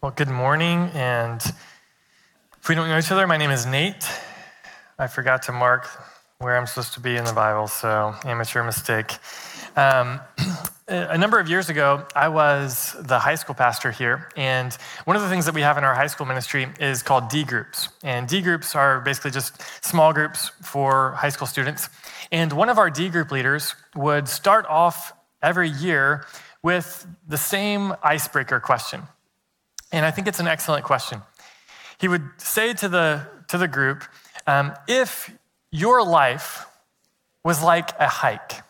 Well, good morning. And if we don't know each other, my name is Nate. I forgot to mark where I'm supposed to be in the Bible, so amateur mistake. Um, a number of years ago, I was the high school pastor here, and one of the things that we have in our high school ministry is called D groups. And D groups are basically just small groups for high school students. And one of our D group leaders would start off every year with the same icebreaker question. And I think it's an excellent question. He would say to the, to the group, um, if your life was like a hike,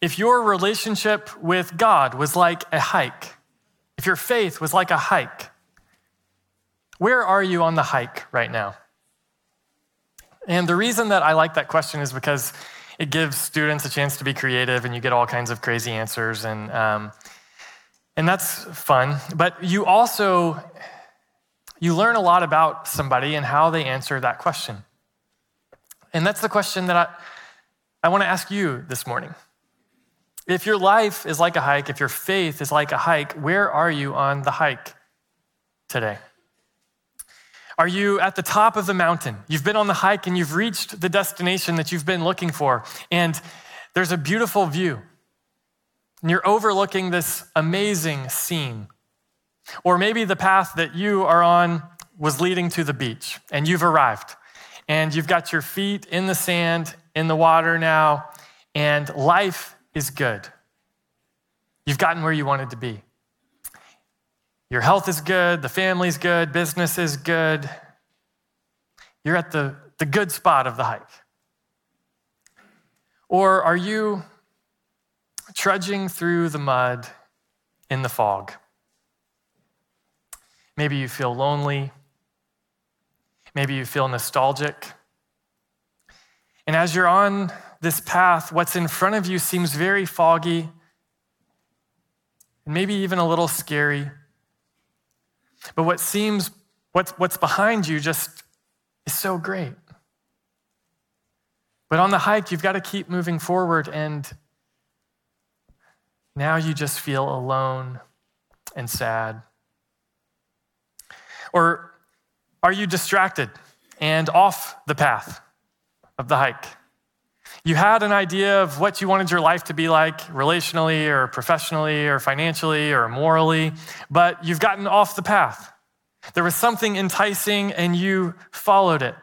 if your relationship with God was like a hike, if your faith was like a hike, where are you on the hike right now? And the reason that I like that question is because it gives students a chance to be creative and you get all kinds of crazy answers. And um, and that's fun. But you also you learn a lot about somebody and how they answer that question. And that's the question that I, I want to ask you this morning. If your life is like a hike, if your faith is like a hike, where are you on the hike today? Are you at the top of the mountain? You've been on the hike and you've reached the destination that you've been looking for, and there's a beautiful view and you're overlooking this amazing scene. Or maybe the path that you are on was leading to the beach and you've arrived and you've got your feet in the sand, in the water now, and life is good. You've gotten where you wanted to be. Your health is good, the family's good, business is good. You're at the, the good spot of the hike. Or are you trudging through the mud in the fog. Maybe you feel lonely. Maybe you feel nostalgic. And as you're on this path, what's in front of you seems very foggy and maybe even a little scary. But what seems, what's, what's behind you just is so great. But on the hike, you've got to keep moving forward and now you just feel alone and sad? Or are you distracted and off the path of the hike? You had an idea of what you wanted your life to be like, relationally or professionally or financially or morally, but you've gotten off the path. There was something enticing and you followed it.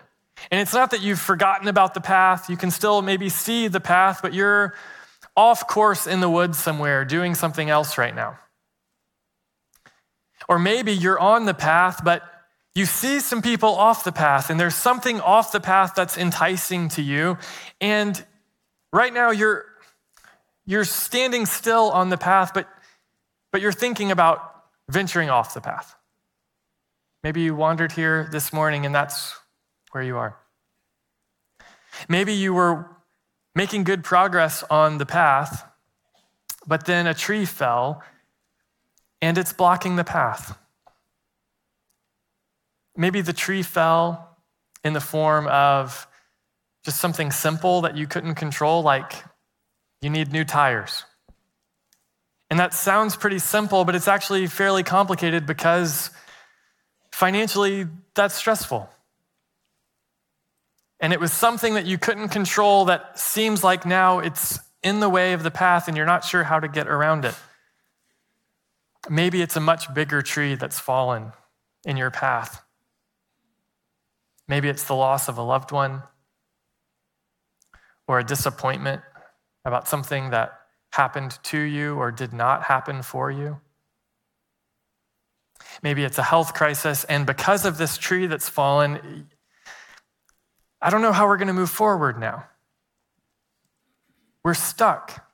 And it's not that you've forgotten about the path. You can still maybe see the path, but you're off course in the woods somewhere doing something else right now. Or maybe you're on the path, but you see some people off the path, and there's something off the path that's enticing to you. And right now you're, you're standing still on the path, but, but you're thinking about venturing off the path. Maybe you wandered here this morning, and that's where you are. Maybe you were making good progress on the path, but then a tree fell and it's blocking the path. Maybe the tree fell in the form of just something simple that you couldn't control, like you need new tires. And that sounds pretty simple, but it's actually fairly complicated because financially, that's stressful and it was something that you couldn't control that seems like now it's in the way of the path and you're not sure how to get around it. Maybe it's a much bigger tree that's fallen in your path. Maybe it's the loss of a loved one or a disappointment about something that happened to you or did not happen for you. Maybe it's a health crisis, and because of this tree that's fallen, I don't know how we're going to move forward now. We're stuck.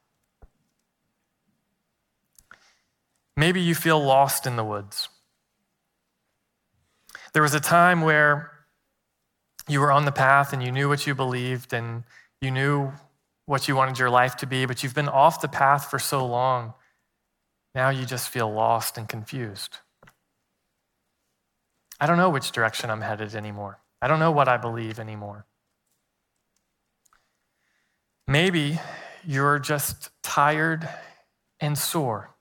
Maybe you feel lost in the woods. There was a time where you were on the path and you knew what you believed and you knew what you wanted your life to be, but you've been off the path for so long. Now you just feel lost and confused. I don't know which direction I'm headed anymore. I don't know what I believe anymore. Maybe you're just tired and sore.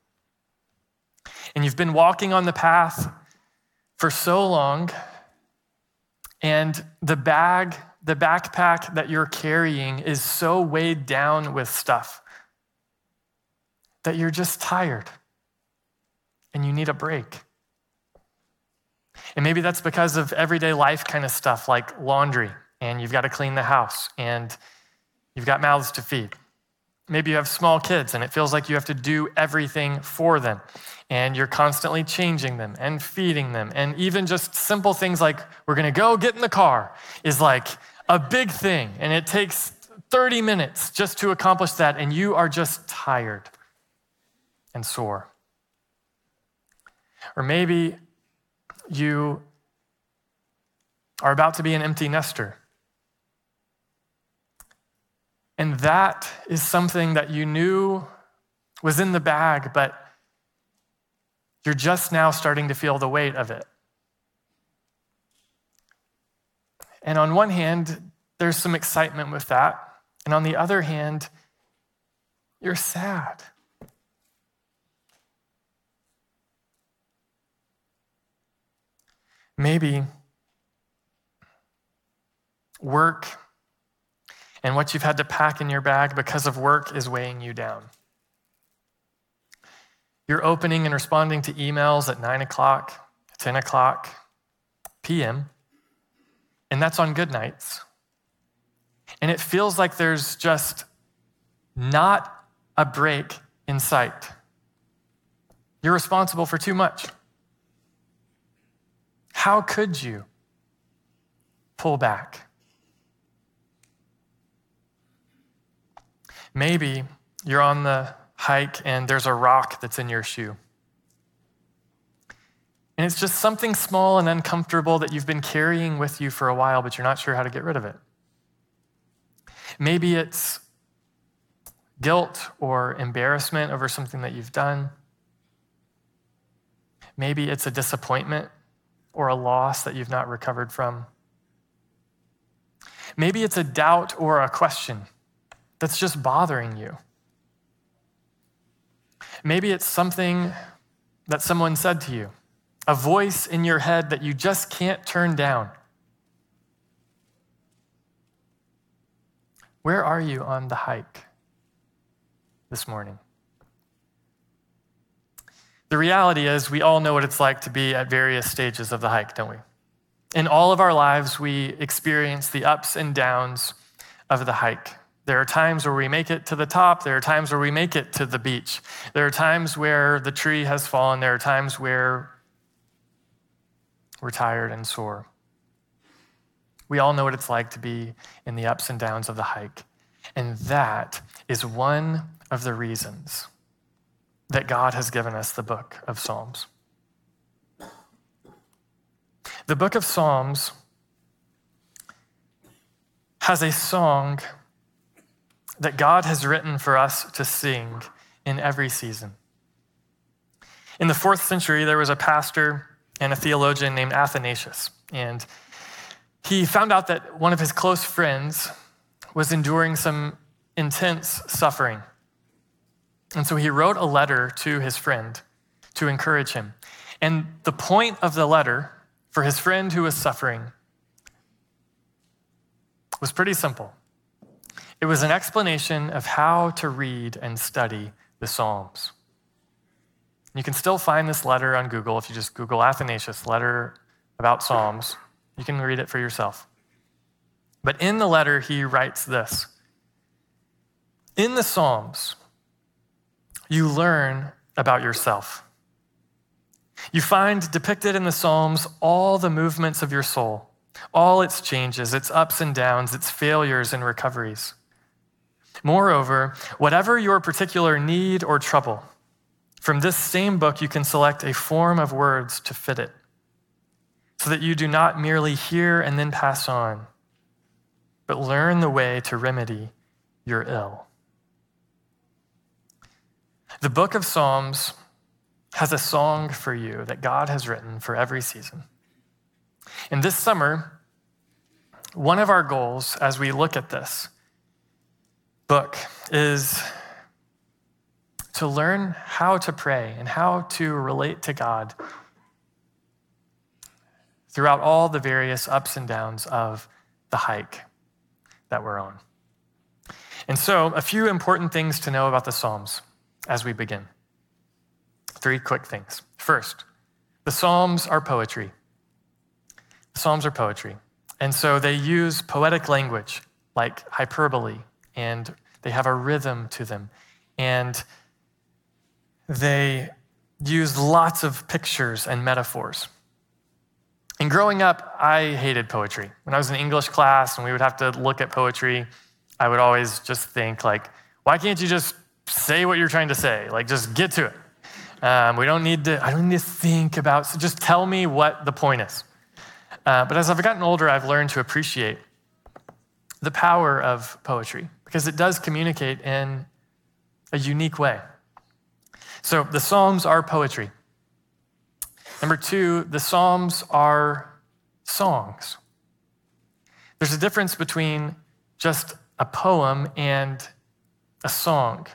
And you've been walking on the path for so long, and the bag, the backpack that you're carrying is so weighed down with stuff that you're just tired and you need a break. And maybe that's because of everyday life kind of stuff like laundry, and you've got to clean the house, and you've got mouths to feed. Maybe you have small kids, and it feels like you have to do everything for them, and you're constantly changing them and feeding them. And even just simple things like, we're going to go get in the car, is like a big thing, and it takes 30 minutes just to accomplish that, and you are just tired and sore. Or maybe you are about to be an empty nester. And that is something that you knew was in the bag, but you're just now starting to feel the weight of it. And on one hand, there's some excitement with that. And on the other hand, you're sad. Maybe work and what you've had to pack in your bag because of work is weighing you down. You're opening and responding to emails at 9 o'clock, 10 o'clock p.m., and that's on good nights. And it feels like there's just not a break in sight. You're responsible for too much. How could you pull back? Maybe you're on the hike and there's a rock that's in your shoe. And it's just something small and uncomfortable that you've been carrying with you for a while, but you're not sure how to get rid of it. Maybe it's guilt or embarrassment over something that you've done. Maybe it's a disappointment or a loss that you've not recovered from. Maybe it's a doubt or a question that's just bothering you. Maybe it's something that someone said to you, a voice in your head that you just can't turn down. Where are you on the hike this morning? The reality is, we all know what it's like to be at various stages of the hike, don't we? In all of our lives, we experience the ups and downs of the hike. There are times where we make it to the top. There are times where we make it to the beach. There are times where the tree has fallen. There are times where we're tired and sore. We all know what it's like to be in the ups and downs of the hike. And that is one of the reasons that God has given us the book of Psalms. The book of Psalms has a song that God has written for us to sing in every season. In the fourth century, there was a pastor and a theologian named Athanasius, and he found out that one of his close friends was enduring some intense suffering. And so he wrote a letter to his friend to encourage him. And the point of the letter for his friend who was suffering was pretty simple. It was an explanation of how to read and study the Psalms. You can still find this letter on Google if you just Google Athanasius, letter about Psalms. You can read it for yourself. But in the letter, he writes this In the Psalms, you learn about yourself. You find depicted in the Psalms all the movements of your soul, all its changes, its ups and downs, its failures and recoveries. Moreover, whatever your particular need or trouble, from this same book you can select a form of words to fit it, so that you do not merely hear and then pass on, but learn the way to remedy your ill. The book of Psalms has a song for you that God has written for every season. And this summer, one of our goals as we look at this book is to learn how to pray and how to relate to God throughout all the various ups and downs of the hike that we're on. And so, a few important things to know about the Psalms as we begin. Three quick things. First, the Psalms are poetry. The Psalms are poetry. And so they use poetic language like hyperbole, and they have a rhythm to them. And they use lots of pictures and metaphors. And growing up, I hated poetry. When I was in English class and we would have to look at poetry, I would always just think, like, why can't you just say what you're trying to say? Like, just get to it. Um, we don't need to, I don't need to think about, so just tell me what the point is. Uh, but as I've gotten older, I've learned to appreciate the power of poetry because it does communicate in a unique way. So the Psalms are poetry. Number two, the Psalms are songs. There's a difference between just a poem and a song.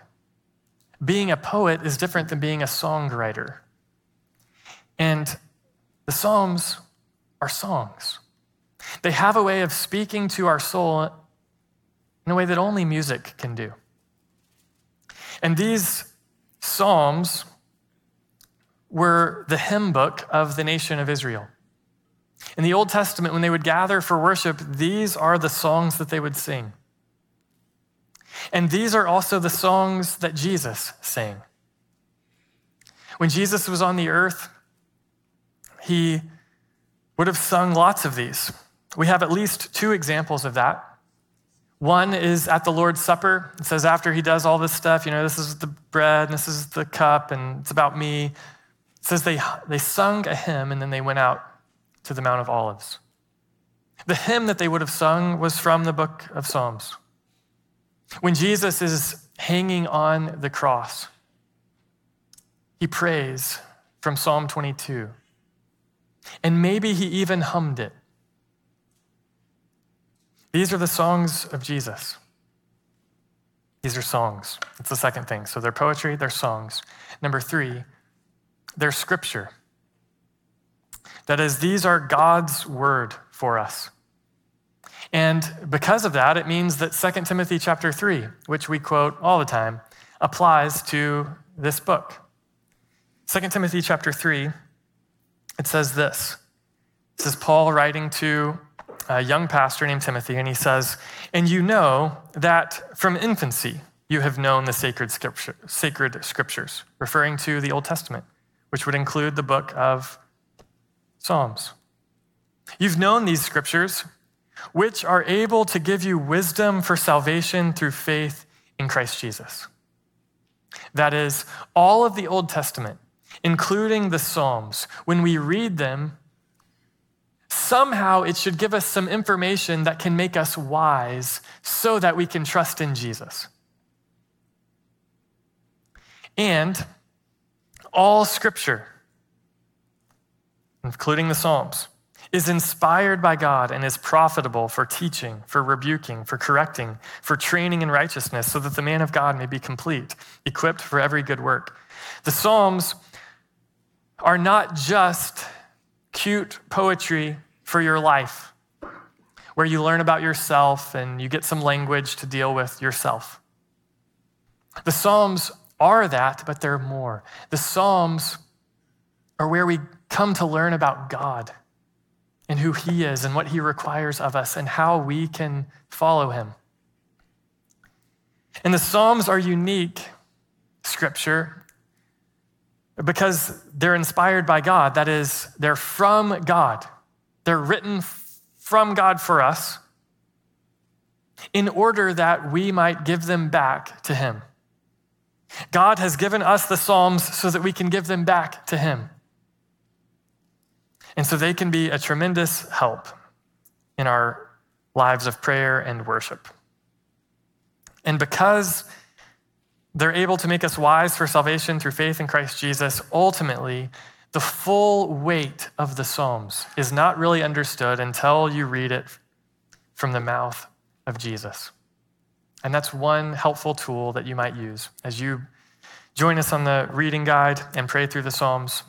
Being a poet is different than being a songwriter. And the Psalms are songs. They have a way of speaking to our soul in a way that only music can do. And these Psalms were the hymn book of the nation of Israel. In the Old Testament, when they would gather for worship, these are the songs that they would sing. And these are also the songs that Jesus sang. When Jesus was on the earth, he would have sung lots of these. We have at least two examples of that. One is at the Lord's Supper. It says, after he does all this stuff, you know, this is the bread, and this is the cup, and it's about me. It says they, they sung a hymn and then they went out to the Mount of Olives. The hymn that they would have sung was from the book of Psalms. When Jesus is hanging on the cross, he prays from Psalm 22. And maybe he even hummed it. These are the songs of Jesus. These are songs. That's the second thing. So they're poetry, they're songs. Number three, they're scripture. That is, these are God's word for us. And because of that, it means that 2 Timothy chapter 3, which we quote all the time, applies to this book. 2 Timothy chapter 3, it says this. This is Paul writing to a young pastor named Timothy, and he says, And you know that from infancy you have known the sacred, scripture, sacred scriptures, referring to the Old Testament, which would include the book of Psalms. You've known these scriptures which are able to give you wisdom for salvation through faith in Christ Jesus. That is, all of the Old Testament, including the Psalms, when we read them, somehow it should give us some information that can make us wise so that we can trust in Jesus. And all scripture, including the Psalms, is inspired by God and is profitable for teaching, for rebuking, for correcting, for training in righteousness, so that the man of God may be complete, equipped for every good work. The Psalms are not just cute poetry for your life, where you learn about yourself and you get some language to deal with yourself. The Psalms are that, but they're more. The Psalms are where we come to learn about God and who He is and what He requires of us and how we can follow Him. And the Psalms are unique scripture because they're inspired by God. That is, they're from God. They're written from God for us in order that we might give them back to Him. God has given us the Psalms so that we can give them back to Him. And so they can be a tremendous help in our lives of prayer and worship. And because they're able to make us wise for salvation through faith in Christ Jesus, ultimately, the full weight of the Psalms is not really understood until you read it from the mouth of Jesus. And that's one helpful tool that you might use as you join us on the reading guide and pray through the Psalms.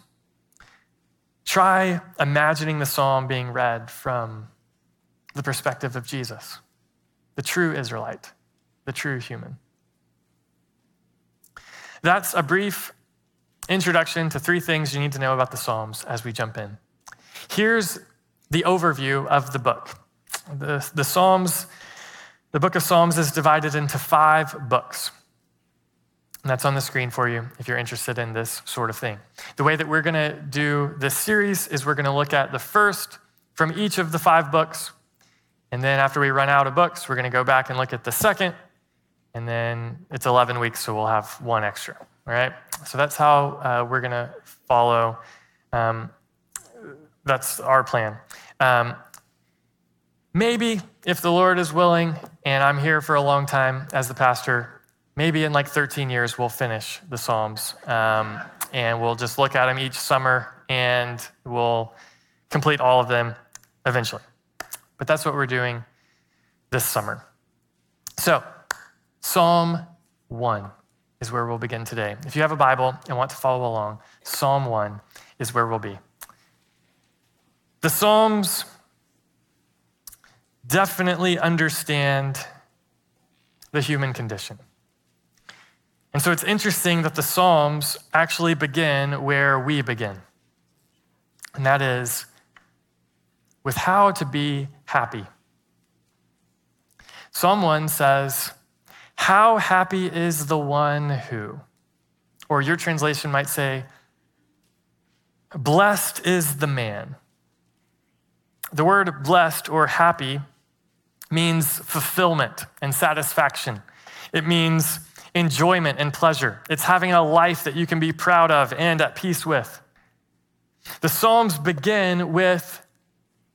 Try imagining the psalm being read from the perspective of Jesus, the true Israelite, the true human. That's a brief introduction to three things you need to know about the Psalms as we jump in. Here's the overview of the book. The, the Psalms, the book of Psalms is divided into five books. And that's on the screen for you if you're interested in this sort of thing. The way that we're going to do this series is we're going to look at the first from each of the five books. And then after we run out of books, we're going to go back and look at the second. And then it's 11 weeks, so we'll have one extra. All right? So that's how uh, we're going to follow. Um, that's our plan. Um, maybe if the Lord is willing and I'm here for a long time as the pastor, maybe in like 13 years we'll finish the Psalms um, and we'll just look at them each summer and we'll complete all of them eventually. But that's what we're doing this summer. So, Psalm 1 is where we'll begin today. If you have a Bible and want to follow along, Psalm 1 is where we'll be. The Psalms definitely understand the human condition. And so it's interesting that the Psalms actually begin where we begin, and that is with how to be happy. Psalm 1 says, How happy is the one who, or your translation might say, Blessed is the man. The word blessed or happy means fulfillment and satisfaction. It means enjoyment and pleasure. It's having a life that you can be proud of and at peace with. The Psalms begin with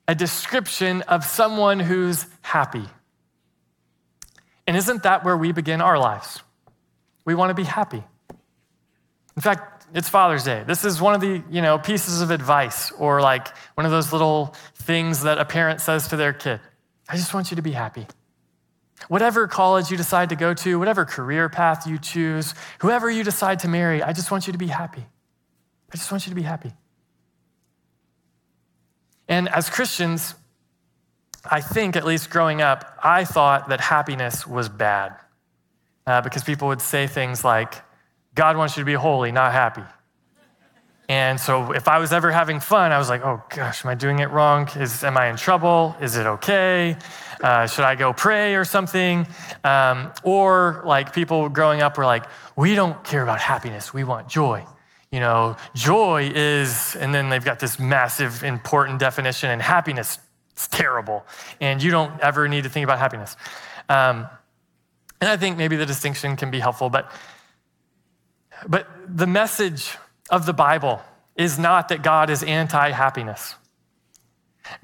a description of someone who's happy. And isn't that where we begin our lives? We want to be happy. In fact, it's Father's Day. This is one of the, you know, pieces of advice or like one of those little things that a parent says to their kid. I just want you to be happy. Whatever college you decide to go to, whatever career path you choose, whoever you decide to marry, I just want you to be happy. I just want you to be happy. And as Christians, I think, at least growing up, I thought that happiness was bad uh, because people would say things like, God wants you to be holy, not happy. And so if I was ever having fun, I was like, oh gosh, am I doing it wrong? Is, am I in trouble? Is it okay? Uh, should I go pray or something? Um, or like people growing up were like, we don't care about happiness, we want joy. You know, joy is, and then they've got this massive, important definition, and happiness is terrible. And you don't ever need to think about happiness. Um, and I think maybe the distinction can be helpful, but, but the message of the Bible is not that God is anti happiness.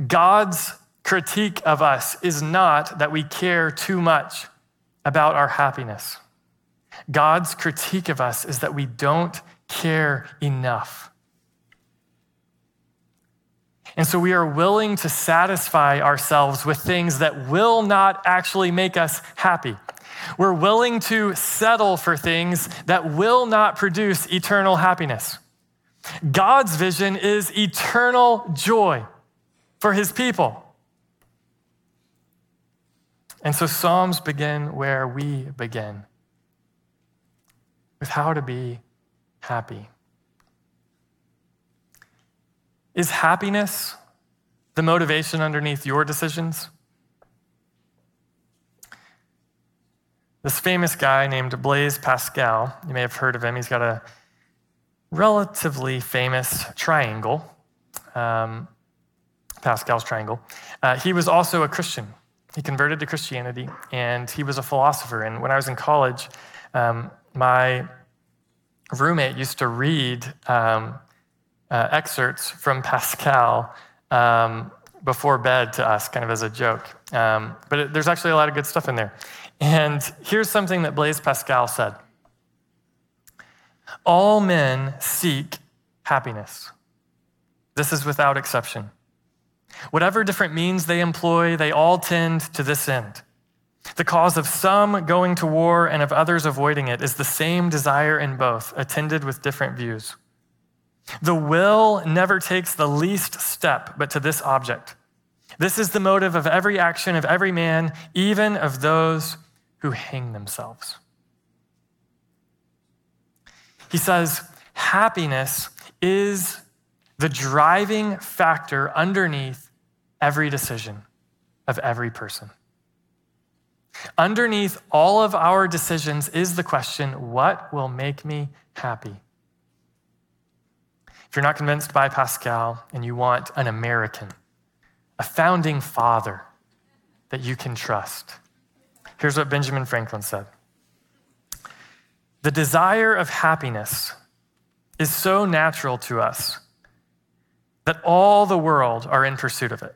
God's critique of us is not that we care too much about our happiness. God's critique of us is that we don't care enough. And so we are willing to satisfy ourselves with things that will not actually make us happy. We're willing to settle for things that will not produce eternal happiness. God's vision is eternal joy for his people. And so Psalms begin where we begin with how to be happy. Is happiness the motivation underneath your decisions? This famous guy named Blaise Pascal, you may have heard of him. He's got a relatively famous triangle, um, Pascal's triangle. Uh, he was also a Christian. He converted to Christianity and he was a philosopher. And when I was in college, um, my roommate used to read um, uh, excerpts from Pascal um, before bed to us, kind of as a joke. Um, but it, there's actually a lot of good stuff in there. And here's something that Blaise Pascal said All men seek happiness. This is without exception. Whatever different means they employ, they all tend to this end. The cause of some going to war and of others avoiding it is the same desire in both, attended with different views. The will never takes the least step but to this object. This is the motive of every action of every man, even of those who hang themselves. He says, happiness is the driving factor underneath every decision of every person. Underneath all of our decisions is the question what will make me happy? If you're not convinced by Pascal and you want an American, a founding father that you can trust, here's what Benjamin Franklin said The desire of happiness is so natural to us that all the world are in pursuit of it.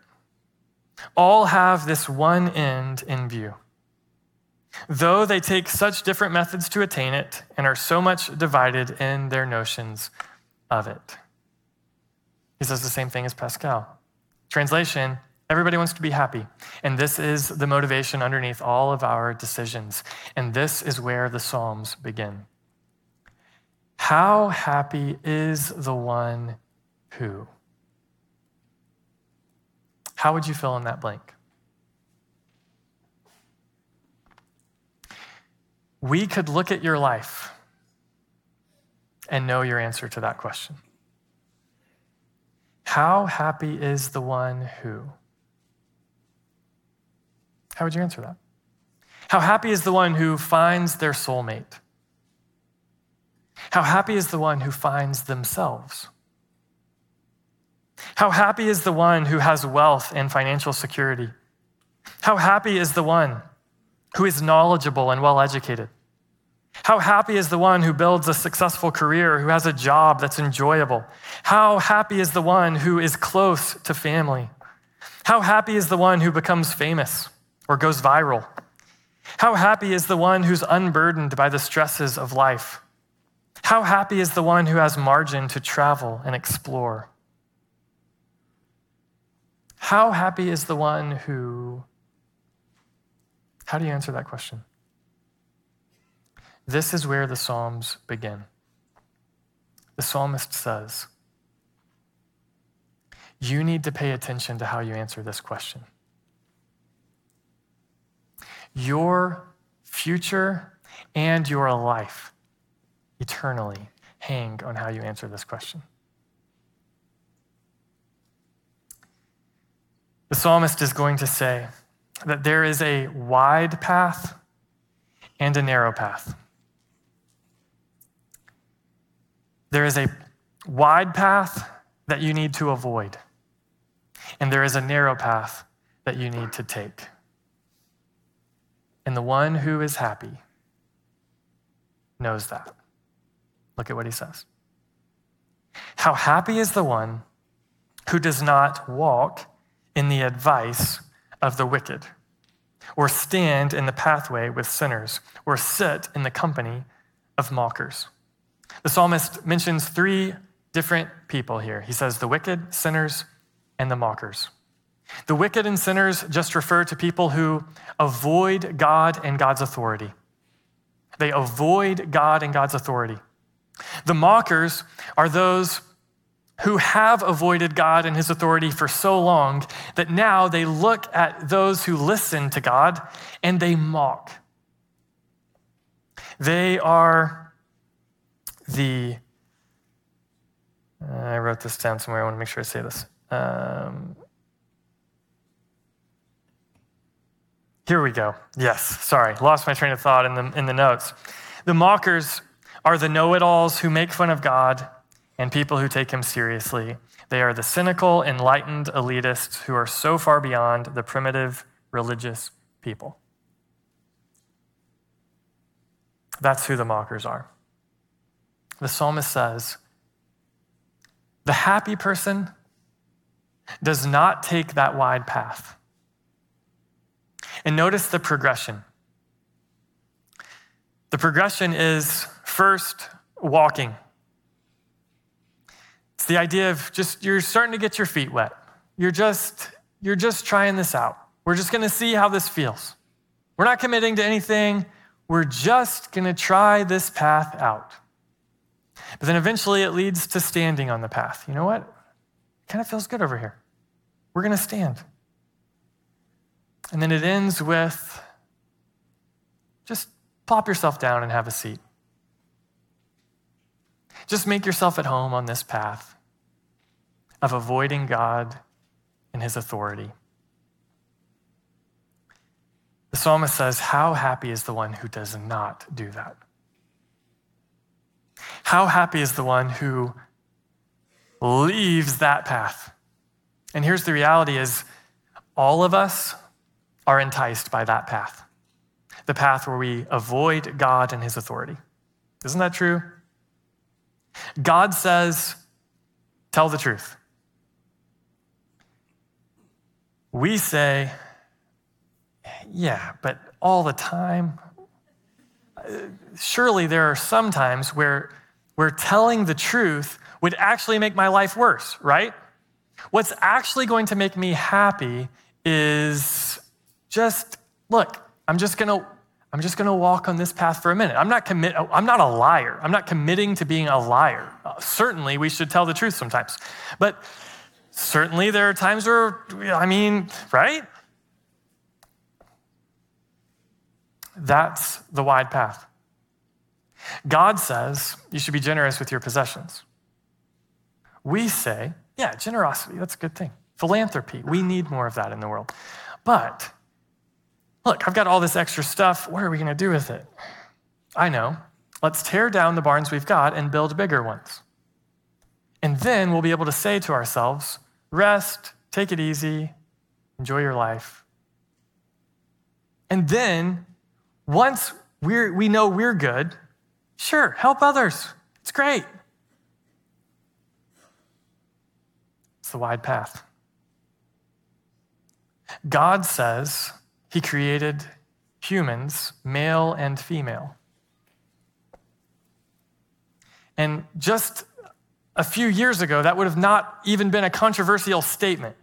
All have this one end in view. Though they take such different methods to attain it and are so much divided in their notions of it. He says the same thing as Pascal. Translation Everybody wants to be happy. And this is the motivation underneath all of our decisions. And this is where the Psalms begin. How happy is the one who? How would you fill in that blank? We could look at your life and know your answer to that question. How happy is the one who? How would you answer that? How happy is the one who finds their soulmate? How happy is the one who finds themselves? How happy is the one who has wealth and financial security? How happy is the one who is knowledgeable and well educated? How happy is the one who builds a successful career, who has a job that's enjoyable? How happy is the one who is close to family? How happy is the one who becomes famous or goes viral? How happy is the one who's unburdened by the stresses of life? How happy is the one who has margin to travel and explore? How happy is the one who. How do you answer that question? This is where the Psalms begin. The psalmist says, You need to pay attention to how you answer this question. Your future and your life eternally hang on how you answer this question. The psalmist is going to say that there is a wide path and a narrow path. There is a wide path that you need to avoid, and there is a narrow path that you need to take. And the one who is happy knows that. Look at what he says. How happy is the one who does not walk in the advice of the wicked, or stand in the pathway with sinners, or sit in the company of mockers. The psalmist mentions three different people here. He says the wicked, sinners, and the mockers. The wicked and sinners just refer to people who avoid God and God's authority. They avoid God and God's authority. The mockers are those who have avoided God and his authority for so long that now they look at those who listen to God and they mock. They are the, uh, I wrote this down somewhere. I want to make sure I say this. Um, here we go. Yes, sorry, lost my train of thought in the, in the notes. The mockers are the know it alls who make fun of God and people who take him seriously. They are the cynical, enlightened elitists who are so far beyond the primitive religious people. That's who the mockers are. The psalmist says, the happy person does not take that wide path. And notice the progression. The progression is first walking. It's the idea of just you're starting to get your feet wet. You're just you're just trying this out. We're just going to see how this feels. We're not committing to anything. We're just going to try this path out. But then eventually it leads to standing on the path. You know what? It kind of feels good over here. We're going to stand. And then it ends with just plop yourself down and have a seat. Just make yourself at home on this path of avoiding God and his authority. The psalmist says, How happy is the one who does not do that? How happy is the one who leaves that path? And here's the reality is all of us are enticed by that path. The path where we avoid God and his authority. Isn't that true? God says, tell the truth. We say, yeah, but all the time. Surely there are some times where, where telling the truth would actually make my life worse, right? What's actually going to make me happy is just look, I'm just going to I'm just going to walk on this path for a minute. I'm not commit I'm not a liar. I'm not committing to being a liar. Uh, certainly we should tell the truth sometimes. But certainly there are times where I mean, right? That's the wide path. God says you should be generous with your possessions. We say, yeah, generosity, that's a good thing. Philanthropy, we need more of that in the world. But look, I've got all this extra stuff. What are we going to do with it? I know. Let's tear down the barns we've got and build bigger ones. And then we'll be able to say to ourselves, rest, take it easy, enjoy your life. And then once we're, we know we're good, sure, help others. It's great. It's the wide path. God says he created humans, male and female. And just a few years ago, that would have not even been a controversial statement.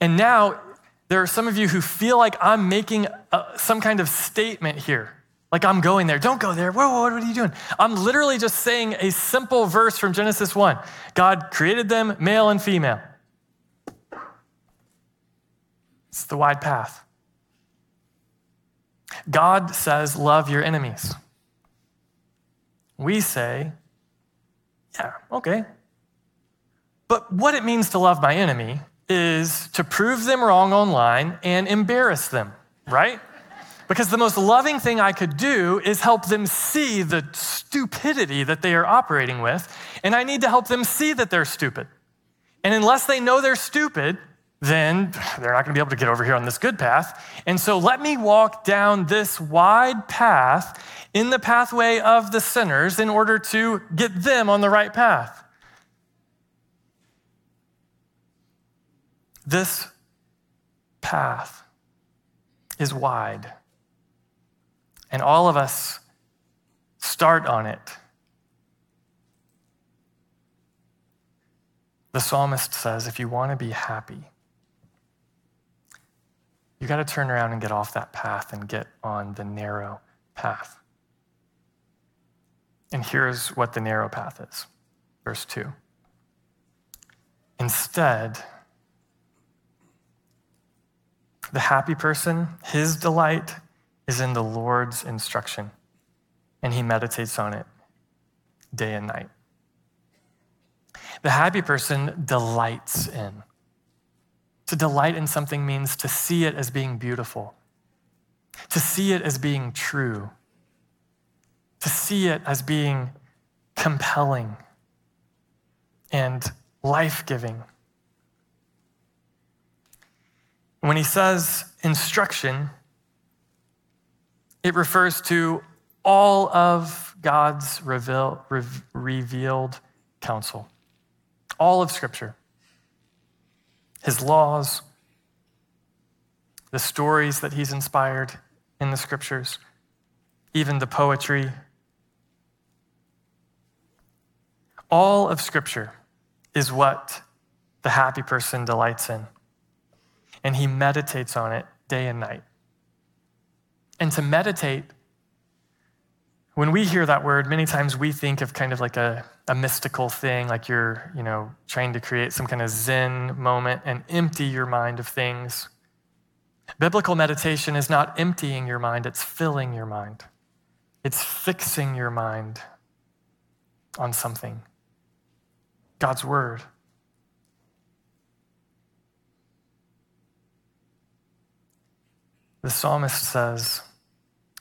And now there are some of you who feel like I'm making a, some kind of statement here. Like I'm going there. Don't go there. Whoa, whoa, what are you doing? I'm literally just saying a simple verse from Genesis 1. God created them male and female. It's the wide path. God says, love your enemies. We say, yeah, okay. But what it means to love my enemy is to prove them wrong online and embarrass them, right? Because the most loving thing I could do is help them see the stupidity that they are operating with, and I need to help them see that they're stupid. And unless they know they're stupid, then they're not going to be able to get over here on this good path. And so let me walk down this wide path in the pathway of the sinners in order to get them on the right path. This path is wide, and all of us start on it. The psalmist says if you want to be happy, you got to turn around and get off that path and get on the narrow path. And here's what the narrow path is. Verse 2. Instead, the happy person, his delight is in the Lord's instruction, and he meditates on it day and night. The happy person delights in. To delight in something means to see it as being beautiful, to see it as being true, to see it as being compelling and life giving. When he says instruction, it refers to all of God's reveal, re- revealed counsel, all of Scripture, his laws, the stories that he's inspired in the Scriptures, even the poetry. All of Scripture is what the happy person delights in and he meditates on it day and night. And to meditate, when we hear that word, many times we think of kind of like a, a mystical thing, like you're, you know, trying to create some kind of Zen moment and empty your mind of things. Biblical meditation is not emptying your mind, it's filling your mind. It's fixing your mind on something God's Word. The psalmist says,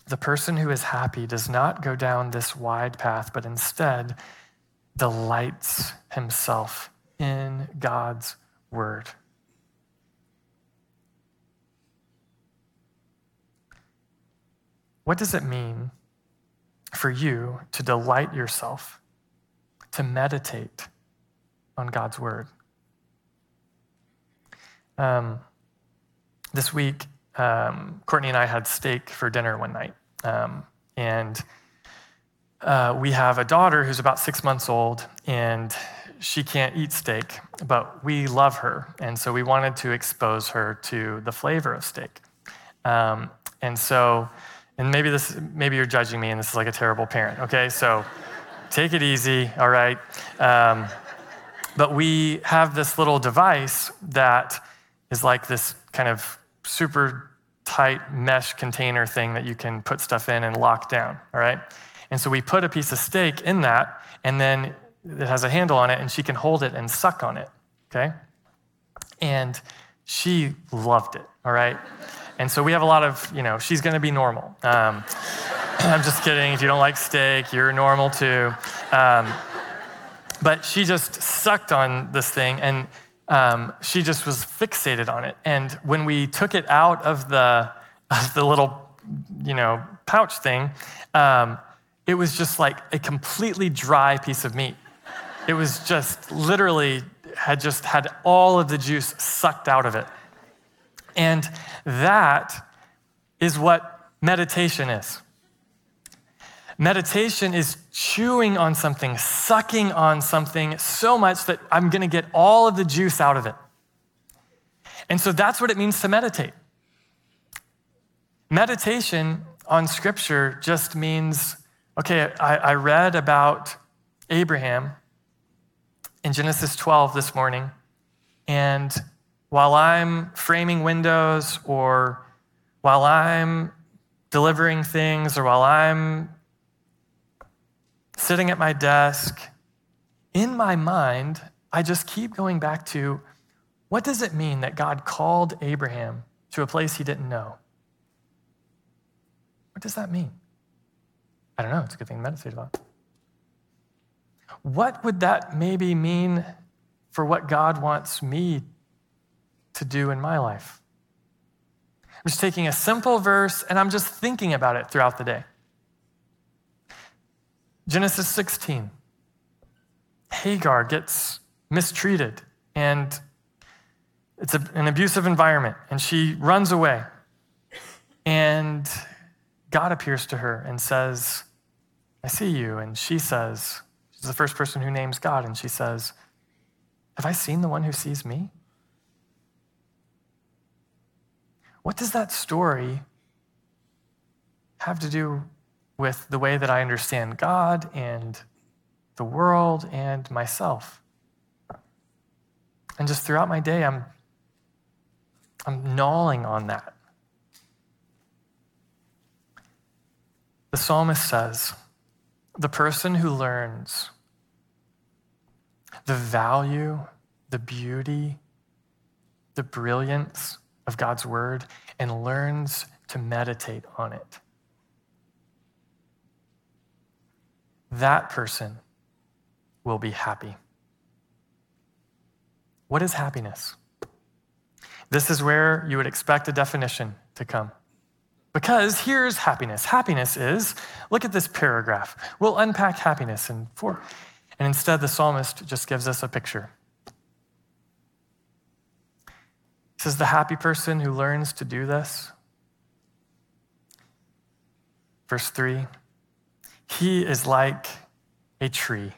The person who is happy does not go down this wide path, but instead delights himself in God's Word. What does it mean for you to delight yourself, to meditate on God's word? Um, this week, um, Courtney and I had steak for dinner one night. Um, and uh, we have a daughter who's about six months old, and she can't eat steak, but we love her. And so we wanted to expose her to the flavor of steak. Um, and so and maybe this, maybe you're judging me, and this is like a terrible parent. Okay, so take it easy. All right. Um, but we have this little device that is like this kind of super tight mesh container thing that you can put stuff in and lock down. All right. And so we put a piece of steak in that, and then it has a handle on it, and she can hold it and suck on it. Okay. And she loved it. All right. And so we have a lot of, you know, she's to be normal. Um, I'm just kidding. If you don't like steak, you're normal too. Um, but she just sucked on this thing and um, she just was fixated on it. And when we took it out of the, of the little, you know, pouch thing, um, it was just like a completely dry piece of meat. It was just literally had just had all of the juice sucked out of it. And that is what meditation is. Meditation is chewing on something, sucking on something so much that I'm going to get all of the juice out of it. And so that's what it means to meditate. Meditation on scripture just means okay, I, I read about Abraham in Genesis 12 this morning, and while I'm framing windows or while I'm delivering things or while I'm sitting at my desk, in my mind, I just keep going back to what does it mean that God called Abraham to a place he didn't know? What does that mean? I don't know. It's a good thing to meditate about. What would that maybe mean for what God wants me to do in my life. I'm just taking a simple verse and I'm just thinking about it throughout the day. Genesis 16. Hagar gets mistreated and it's a, an abusive environment and she runs away. And God appears to her and says, I see you. And she says, She's the first person who names God, and she says, Have I seen the one who sees me? What does that story have to do with the way that I understand God and the world and myself? And just throughout my day, I'm, I'm gnawing on that. The psalmist says, the person who learns the value, the beauty, the brilliance of God's word and learns to meditate on it. That person will be happy. What is happiness? This is where you would expect a definition to come. Because here's happiness. Happiness is, look at this paragraph. We'll unpack happiness in four. And instead, the psalmist just gives us a picture. He says, The happy person who learns to do this. Verse 3 He is like a tree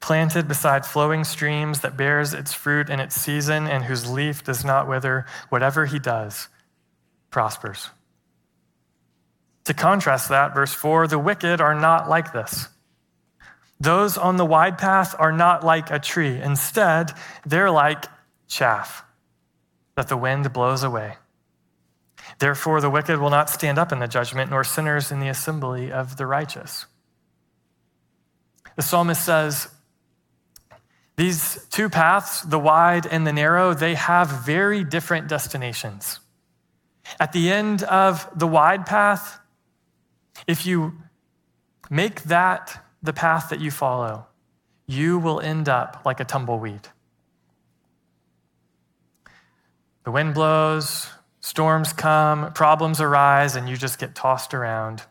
planted beside flowing streams that bears its fruit in its season and whose leaf does not wither. Whatever he does prospers. To contrast that, verse 4 the wicked are not like this. Those on the wide path are not like a tree. Instead, they're like chaff that the wind blows away. Therefore, the wicked will not stand up in the judgment, nor sinners in the assembly of the righteous. The psalmist says, These two paths, the wide and the narrow, they have very different destinations. At the end of the wide path, if you make that the path that you follow, you will end up like a tumbleweed. The wind blows, storms come, problems arise, and you just get tossed around.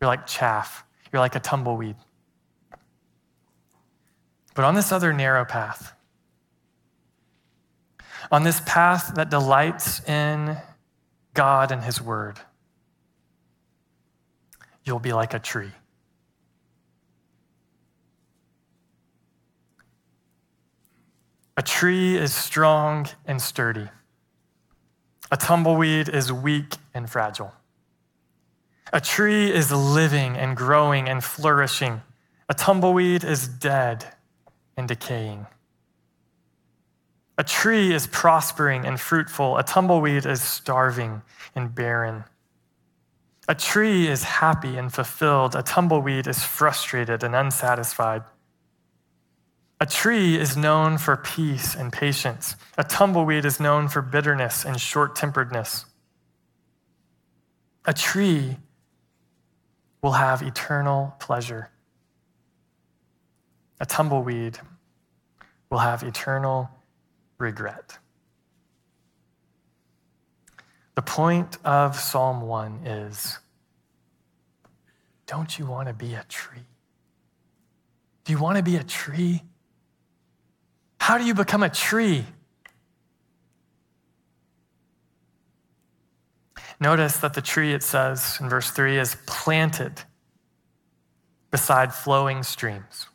You're like chaff, you're like a tumbleweed. But on this other narrow path, on this path that delights in God and His Word, you'll be like a tree. A tree is strong and sturdy. A tumbleweed is weak and fragile. A tree is living and growing and flourishing. A tumbleweed is dead and decaying. A tree is prospering and fruitful. A tumbleweed is starving and barren. A tree is happy and fulfilled. A tumbleweed is frustrated and unsatisfied. A tree is known for peace and patience. A tumbleweed is known for bitterness and short temperedness. A tree will have eternal pleasure. A tumbleweed will have eternal regret. The point of Psalm 1 is don't you want to be a tree? Do you want to be a tree? How do you become a tree? Notice that the tree, it says in verse 3, is planted beside flowing streams.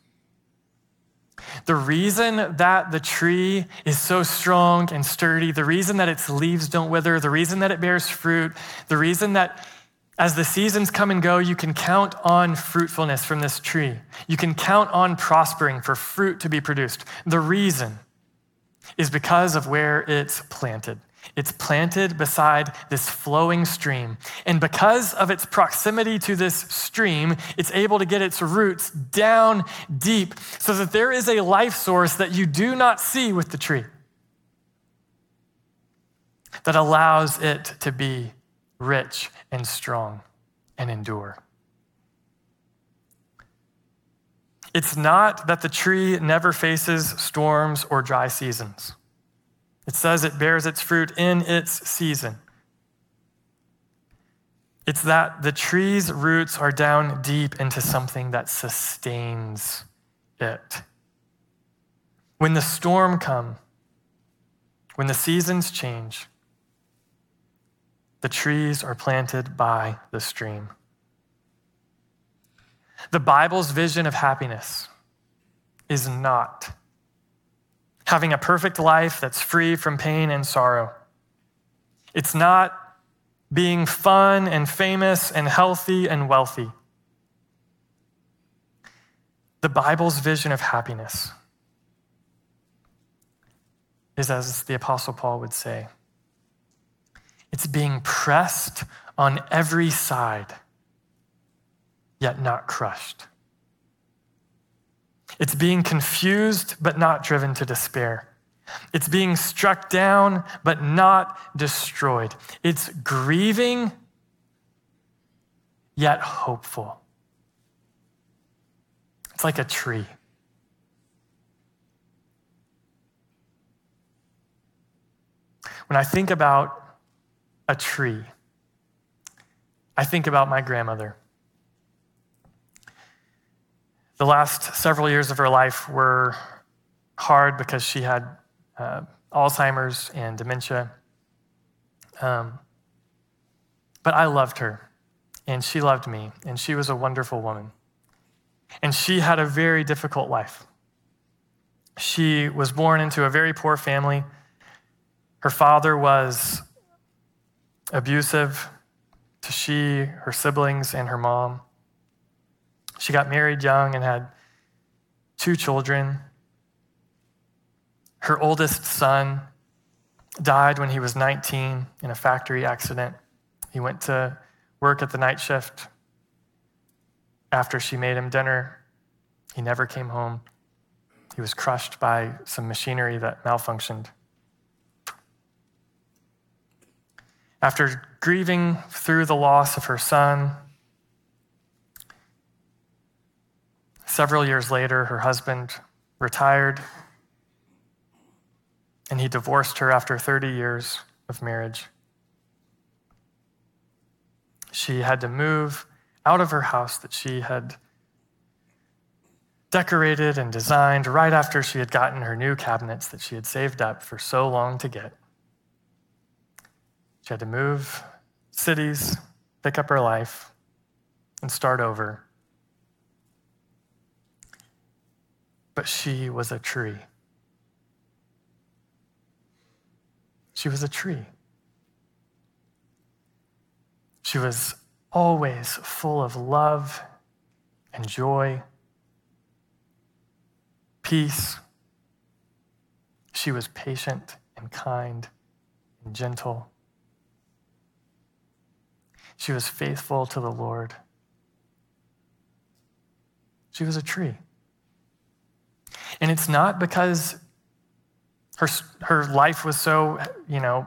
The reason that the tree is so strong and sturdy, the reason that its leaves don't wither, the reason that it bears fruit, the reason that as the seasons come and go, you can count on fruitfulness from this tree. You can count on prospering for fruit to be produced. The reason is because of where it's planted. It's planted beside this flowing stream. And because of its proximity to this stream, it's able to get its roots down deep so that there is a life source that you do not see with the tree that allows it to be rich and strong and endure. It's not that the tree never faces storms or dry seasons. It says it bears its fruit in its season. It's that the tree's roots are down deep into something that sustains it. When the storm comes, when the seasons change, the trees are planted by the stream. The Bible's vision of happiness is not having a perfect life that's free from pain and sorrow. It's not being fun and famous and healthy and wealthy. The Bible's vision of happiness is, as the Apostle Paul would say, it's being pressed on every side, yet not crushed. It's being confused, but not driven to despair. It's being struck down, but not destroyed. It's grieving, yet hopeful. It's like a tree. When I think about a tree, I think about my grandmother. The last several years of her life were hard because she had uh, Alzheimer's and dementia. Um, but I loved her, and she loved me, and she was a wonderful woman. And she had a very difficult life. She was born into a very poor family. Her father was abusive to she, her siblings, and her mom. She got married young and had two children. Her oldest son died when he was 19 in a factory accident. He went to work at the night shift. After she made him dinner, he never came home. He was crushed by some machinery that malfunctioned. After grieving through the loss of her son, several years later, her husband retired and he divorced her after 30 years of marriage. She had to move out of her house that she had decorated and designed right after she had gotten her new cabinets that she had saved up for so long to get. She had to move cities, pick up her life, and start over. But she was a tree. She was a tree. She was always full of love and joy, peace. She was patient and kind and gentle. She was faithful to the Lord. She was a tree. And it's not because her, her life was so, you know,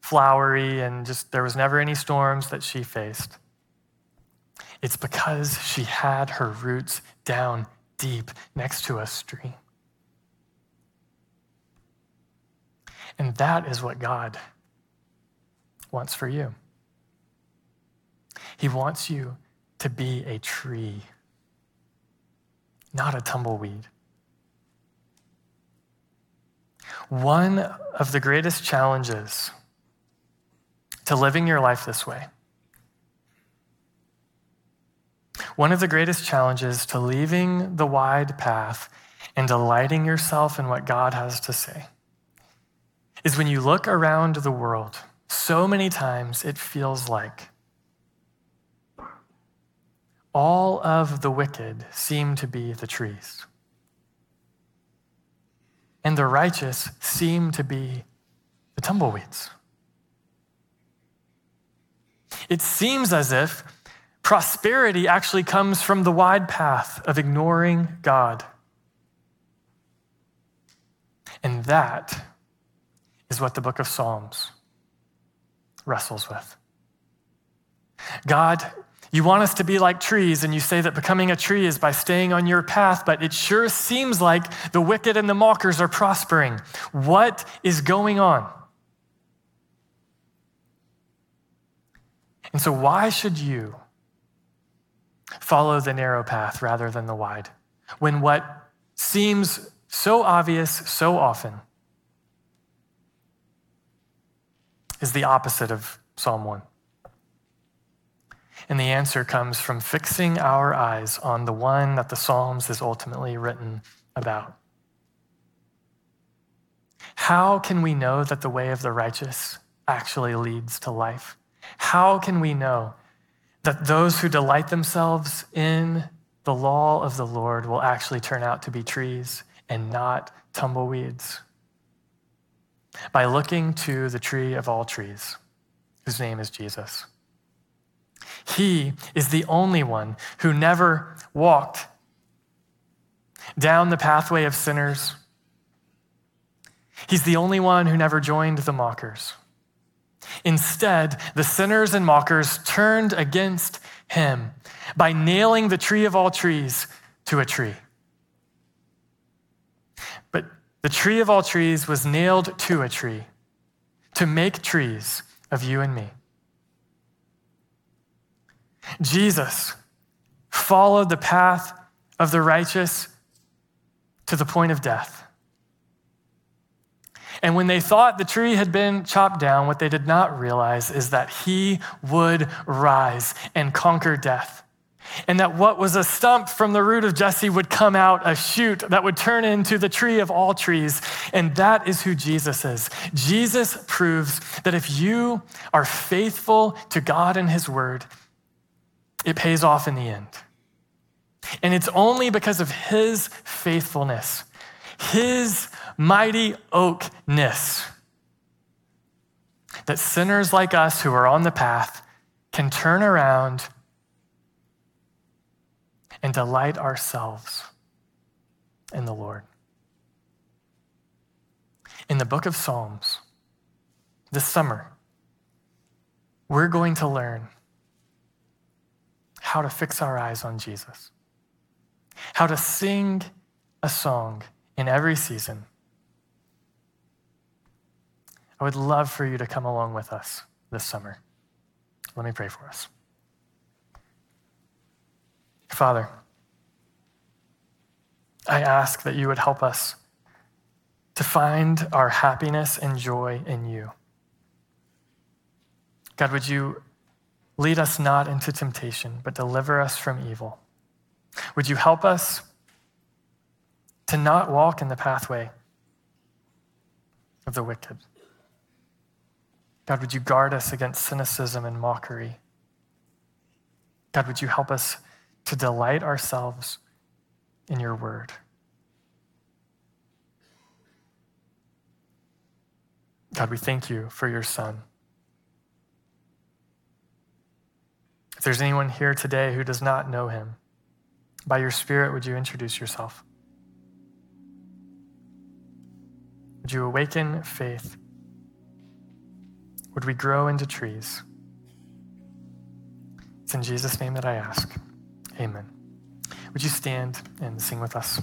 flowery and just there was never any storms that she faced. It's because she had her roots down deep next to a stream. And that is what God wants for you. He wants you to be a tree, not a tumbleweed. One of the greatest challenges to living your life this way, one of the greatest challenges to leaving the wide path and delighting yourself in what God has to say is when you look around the world, so many times it feels like all of the wicked seem to be the trees and the righteous seem to be the tumbleweeds. It seems as if prosperity actually comes from the wide path of ignoring God. And that is what the book of Psalms wrestles with. God you want us to be like trees, and you say that becoming a tree is by staying on your path, but it sure seems like the wicked and the mockers are prospering. What is going on? And so, why should you follow the narrow path rather than the wide when what seems so obvious so often is the opposite of Psalm 1? And the answer comes from fixing our eyes on the one that the Psalms is ultimately written about. How can we know that the way of the righteous actually leads to life? How can we know that those who delight themselves in the law of the Lord will actually turn out to be trees and not tumbleweeds? By looking to the tree of all trees, whose name is Jesus. He is the only one who never walked down the pathway of sinners. He's the only one who never joined the mockers. Instead, the sinners and mockers turned against him by nailing the tree of all trees to a tree. But the tree of all trees was nailed to a tree to make trees of you and me. Jesus followed the path of the righteous to the point of death. And when they thought the tree had been chopped down, what they did not realize is that he would rise and conquer death. and that what was a stump from the root of Jesse would come out a shoot that would turn into the tree of all trees. And that is who Jesus is. Jesus proves that if you are faithful to God and His word, it pays off in the end. And it's only because of His faithfulness, His mighty oakness, that sinners like us who are on the path can turn around and delight ourselves in the Lord. In the book of Psalms, this summer, we're going to learn how to fix our eyes on Jesus, how to sing a song in every season. I would love for you to come along with us this summer. Let me pray for us. Father, I ask that you would help us to find our happiness and joy in you. God, would you lead us not into temptation, but deliver us from evil? Would you help us to not walk in the pathway of the wicked? God, would you guard us against cynicism and mockery? God, would you help us to delight ourselves in your word. God, we thank you for your son. If there's anyone here today who does not know him, by your Spirit, would you introduce yourself? Would you awaken faith? Would we grow into trees? It's in Jesus' name that I ask. Amen. Would you stand and sing with us?